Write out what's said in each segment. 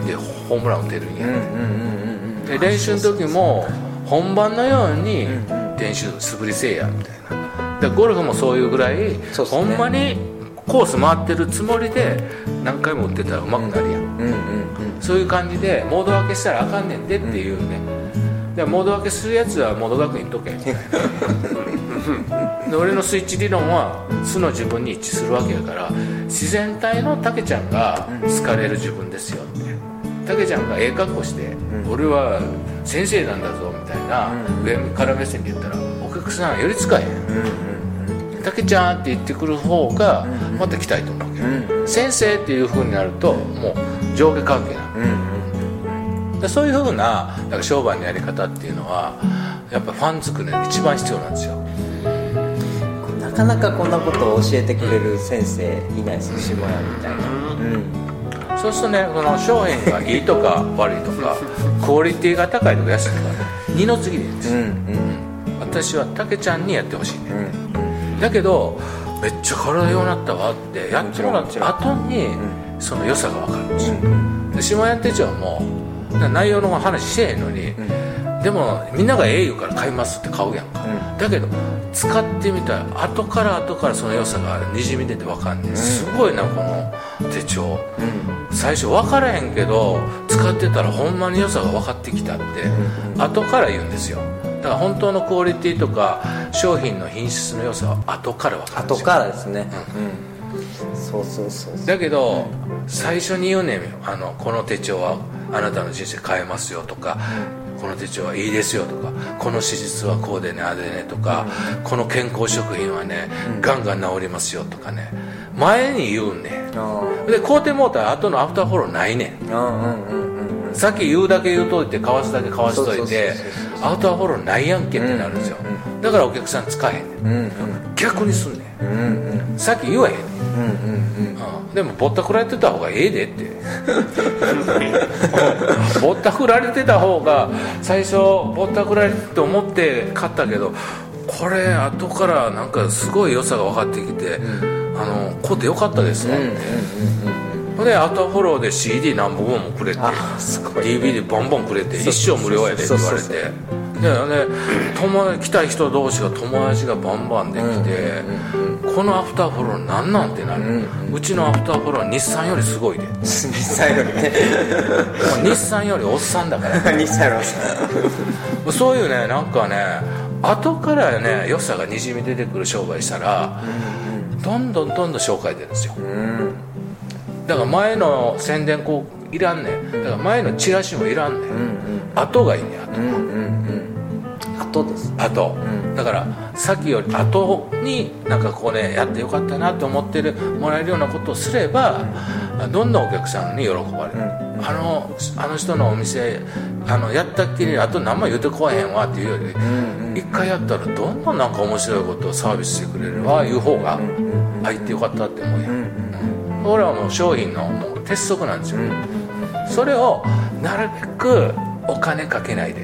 でホームラン打てるんや、で練習の時も本番のように練習素振りせえやみたいな。でゴルフもそういうぐらい、ね。ほんまにコース回ってるつもりで何回も打ってたら上手くなるやん。そういう感じでモード分けしたらあかんねんでっていうね、でモード分けするやつはモード学院とけ。で俺のスイッチ理論は素の自分に一致するわけやから自然体のたけちゃんが好かれる自分ですよってたけちゃん。がええ格好して、俺は先生なん。だぞみたいな、上から目線で言ったらお客さん。寄りつかへん。たけちゃん。って言ってくる方がまた来たいと思うわけ、先生っていう風になるともう上下関係なのでそういうふうななんか商売のやり方っていうのはやっぱファン作りに一番必要なんですよ。なかなかこんなことを教えてくれる先生いないです下屋みたいな。うんそうするとねこの商品がいいとか悪いとか クオリティが高いとか安いとか二の次でいいんです。よ、うん。私はたけちゃんにやってほしいね、うんだけどめっちゃ体良くなったわってやってもらった後にその良さが分かるんです。よ、で下屋手帳も内容の話してへんのに、でもみんながええ言うから買いますって買うやんか、だけど使ってみたら後から後からその良さがにじみ出て分かんねん。すごいなこの手帳、最初分からへんけど使ってたらほんまに良さが分かってきたって、後から言うんですよ。だから本当のクオリティとか商品の品質の良さは後から分かるんですよ。後からですね。うん。そうそうそうそう。だけど最初に言うねんよ。あのこの手帳はあなたの人生変えますよとか、この手帳はいいですよとかこの手術はこうでねああでねとか、この健康食品はね、ガンガン治りますよとかね。前に言うね。ん。あで買うてもうたら後のアフターフォローないねん。さっき言うだけ言うといてかわすだけかわしといてアウトアフォローないやんけってなるんですよ、だからお客さん使えへんねん。逆にすんねん、うんうん。さっき言わへんねん。うんうんうん。うんでもぼったくられてた方がええでって。ぼったくられてた方が最初ぼったくられてと思って買ったけどこれ後からなんかすごい良さが分かってきて、あの買ってよかったですわって、ほんでアウトフォローで CD 何本もくれて DVD ボンボンくれて一生無料やでって言われて。でね友達来た人同士が友達がバンバンできて、このアフターフォローなんなんてなる、うちのアフターフォローは日産よりすごいで。日産よりね。日産よりおっさんだから。日産よりそういうねなんかね後からね良さがにじみ出てくる商売したら、どんどんどんどん紹介出るんですよ。うんだから前の宣伝こういらんねん。だから前のチラシもいらんねん、うんうん。後がいいねん後うんう。んうん。後です。後、だから先より後になんかこうねやってよかったなと思ってるもらえるようなことをすれば、どんどんお客さんに喜ばれる、あのあの人のお店あのやったっきりあと何も言うてこえへんわっていうより、一回やったらどんどんなんか面白いことをサービスしてくれるわいう方が入ってよかったって思うやん、うんこれはもう商品のもう鉄則なんですよ、それをなるべくお金かけないで。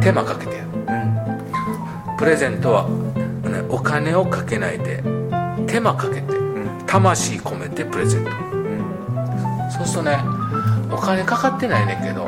手間かけてプレゼントは、ね、お金をかけないで。手間かけて。魂込めてプレゼント。そうするとねお金かかってないねんけど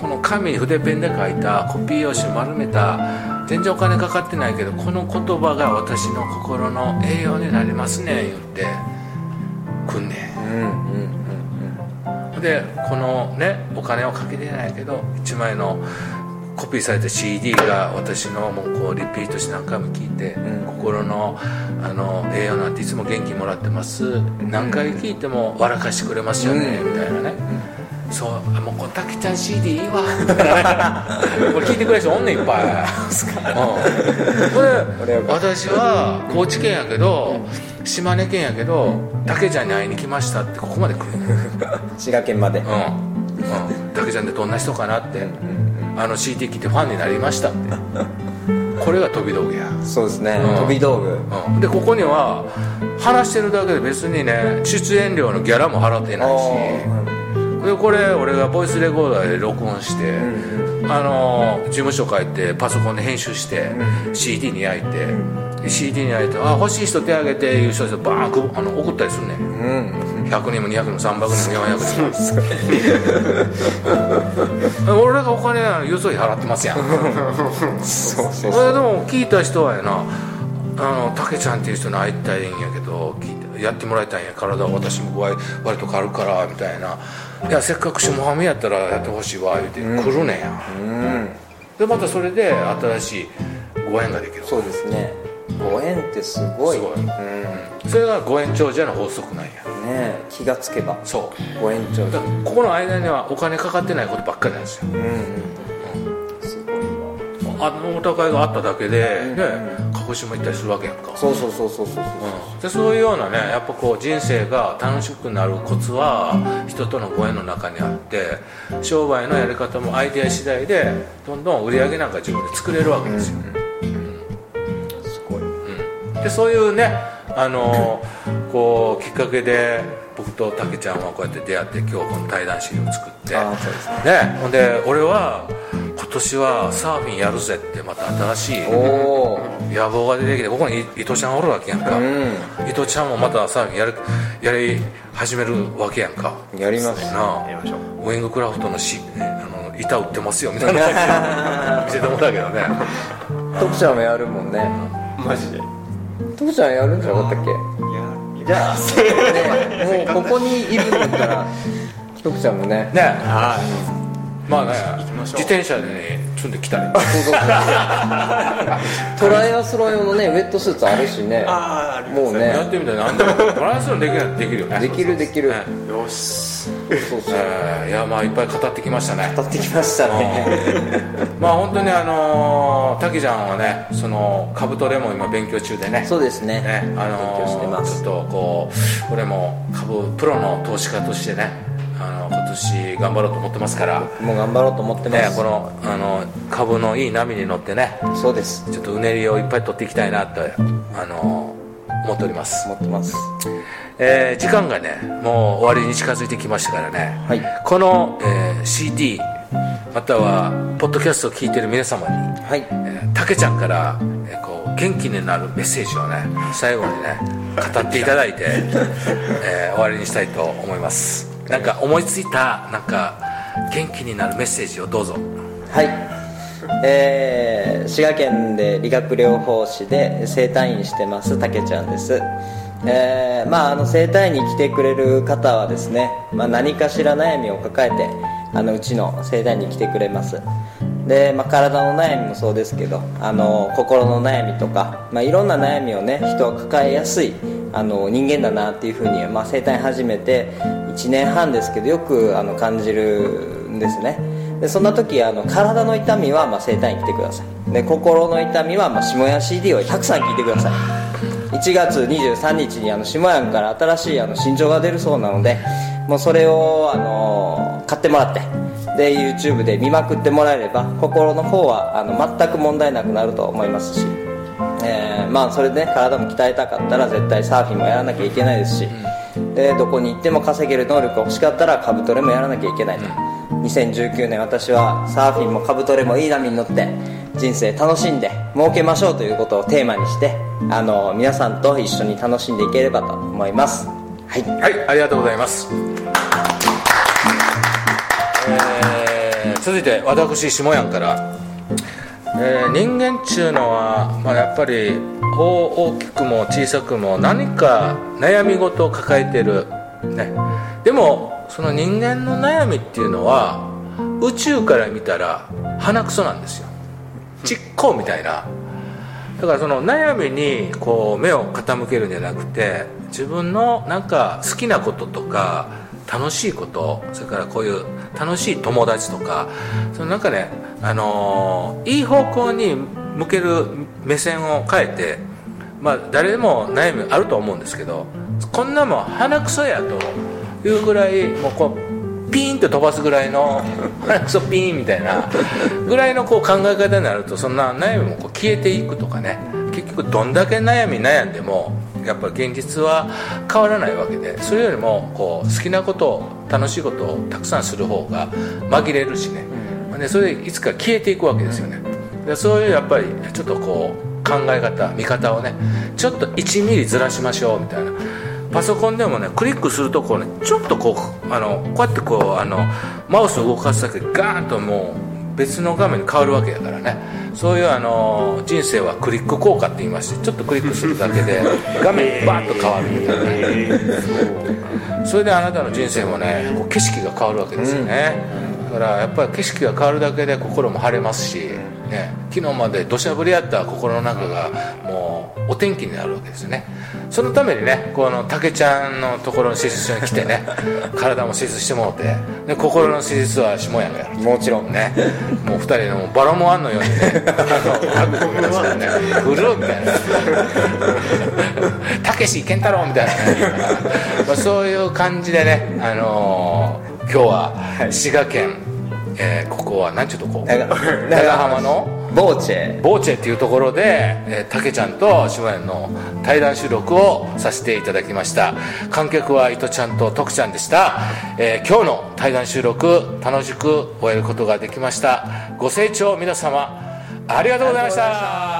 この紙に筆ペンで書いたコピー用紙丸めた全然お金かかってないけどこの言葉が私の心の栄養になりますねん言ってくんねんうんうんでこのねお金をかけてないけど1枚のコピーされた CD が私のもうこうリピートして何回も聞いて、心のあの栄養なんていつも元気もらってます。何回聞いても笑かしてくれますよね、みたいなね、そうあもうこれたけちゃん CD いいわ。これ聞いてくれる人おんねんいっぱい。うん。これ私は高知県やけど島根県やけどたけちゃんに会いに来ましたってここまで来る 滋賀県まで。うん、うん、ちゃんってどんな人かなって、あの CD 聞いてファンになりましたって。これが飛び道具や、そうですね。うん。飛び道具。うん、でここには話してるだけで別にね出演料のギャラも払ってないしでこれ俺がボイスレコーダーで録音して、あの事務所帰ってパソコンで編集して、CD に焼いて、で CD に焼いて「あ欲しい人手挙げて」いう人でバーンくあの送ったりすんねん。うん100人も200人も300人も400人も。俺がお金輸送費払ってますやん。そうそうそれでも聞いた人はやな。あのたけちゃんっていう人に会いたいんやけどやってもらいたいんや。体は私も具合割と軽るからみたいな。いやせっかく下ハムやったらやってほしいわ言うて来るねんや、うん。でまたそれで新しいご縁ができる。そうですね。ご縁ってすごい。すごい。うん。ねそれがご縁長者の法則なんや。え気がつけば。そう。ご縁長者。ここの間にはお金かかってないことばっかりなんですよ。うんあのお互いがあっただけで、ね鹿児島行ったりするわけやんか。そうそうそうそうそうそうう。ん。でそういうようなねやっぱこう人生が楽しくなるコツは人とのご縁の中にあって商売のやり方もアイデア次第でどんどん売り上げなんか自分で作れるわけですよ、すごい。うん。でそういうねあのこうきっかけで僕とたけちゃんはこうやって出会って今日この対談資料を作ってああそうですね。ねほんで俺は今年はサーフィンやるぜってまた新しいおお野望が出てきてここに伊藤ちゃんおるわけやんか、うん。伊藤ちゃんもまたサーフィンやるやり始めるわけやんか。やります。なあ。やりましょう。ウィングクラフトのしあの板売ってますよみたいな。感じで見せてもらったけどね。徳ちゃんもやるもんね。マジで。徳ちゃんやるんじゃなかったっけ？じゃあねもうここにいるんだったら徳ちゃんもね。ね。はまあね。自転車でね積んできたり。そうそうそうトライアスロン用のねウェットスーツあるしね。あーある。もうね。やってみたら何でもバランスのできない。できるよねできる。できるよしそう。そうえーいやまあいっぱい語ってきましたね。立ってきましたね。まあ本当にあのー、滝ちゃんはねそのカブトレも今勉強中でね。そうですね。ねあの勉強してます。ちょっとこう俺も株プロの投資家としてね年頑張ろうと思ってますから、もう頑張ろうと思ってます、ねこのあの株のいい波に乗ってね。そうです。ちょっとうねりをいっぱい取っていきたいなとあの思っております、思ってます。えー時間がねもう終わりに近づいてきましたからね、はい。この、えー CD またはポッドキャストを聞いてる皆様にはい。えーたけちゃんから、えーこう元気になるメッセージをね最後にね語っていただいて、えー終わりにしたいと思いますなんか思いついたなんか元気になるメッセージをどうぞ。はい。えー滋賀県で理学療法士で整体院してますたけちゃんです。えーまあ、あの整体院に来てくれる方はですね、まあ、何かしら悩みを抱えてあのうちの整体院に来てくれます。で、まあ、体の悩みもそうですけどあの心の悩みとか、まあ、いろんな悩みをね人は抱えやすいあの人間だなっていうふうに、まあ、整体始めて1年半ですけどよくあの感じるんですね。でそんな時あの体の痛みは、まあ、整体院来てください。で心の痛みは、まあ、下屋 CD をたくさん聞いてください。1月23日にあの下屋から新しいあの新章が出るそうなのでもうそれをあの買ってもらってで YouTube で見まくってもらえれば心の方はあの全く問題なくなると思いますし、まあそれで、ね、体も鍛えたかったら絶対サーフィンもやらなきゃいけないですし、でどこに行っても稼げる能力が欲しかったらカブトレもやらなきゃいけないと、2019年私はサーフィンもカブトレもいい波に乗って人生楽しんで儲けましょうということをテーマにしてあの皆さんと一緒に楽しんでいければと思います。はい。はいありがとうございます、えー続いて私下やんから、え人間っちゅうのは、まあ、やっぱり大大きくも小さくも何か悩み事を抱えてる、ね、でもその人間の悩みっていうのは宇宙から見たら鼻くそなんですよ。ちっこうみたいな。だからその悩みにこう目を傾けるんじゃなくて自分のなんか好きなこととか楽しいことそれからこういう楽しい友達とかそのなんかね、あのーいい方向に向ける目線を変えてまあ誰でも悩みあると思うんですけどこんなもん鼻くそやというぐらいもうこうピーンって飛ばすぐらいの 鼻くそピーンみたいなぐらいのこう考え方になるとそんな悩みもこう消えていくとかね結局どんだけ悩み悩んでもやっぱり現実は変わらないわけでそれよりもこう好きなことを楽しいことをたくさんする方が紛れるしね、でそれでいつか消えていくわけですよね。でそういうやっぱりちょっとこう考え方見方をねちょっと1ミリずらしましょうみたいな。パソコンでもねクリックするとこうねちょっとこうあのこうやってこうあのマウスを動かすだけでガーンともう別の画面に変わるわけだからね。そういうあの人生はクリック効果って言いましてちょっとクリックするだけで 画面バーッと変わるみたいな。ねそれであなたの人生もねこう景色が変わるわけですよね、だからやっぱり景色が変わるだけで心も晴れますし、ね、昨日まで土砂降りやった心の中がもうお天気になるわけですよね。そのためにねこの竹ちゃんのところの施術に来てね 体も施術してもうてで心の施術は下屋がやるもちろんね。もう二人のバラモンあんのようにね あの囲み出してね「ふる」みたいな「たけし健太郎」みたいなね、まあ、そういう感じでね、あのー今日は滋賀県、えーここは何ちゅうとこ？長長浜の？ボーチェ。ボーチェっていうところで、えー、竹ちゃんと島園の対談収録をさせていただきました。観客は糸ちゃんと徳ちゃんでした、えー今日の対談収録楽しく終えることができました。ご清聴皆様ありがとうございました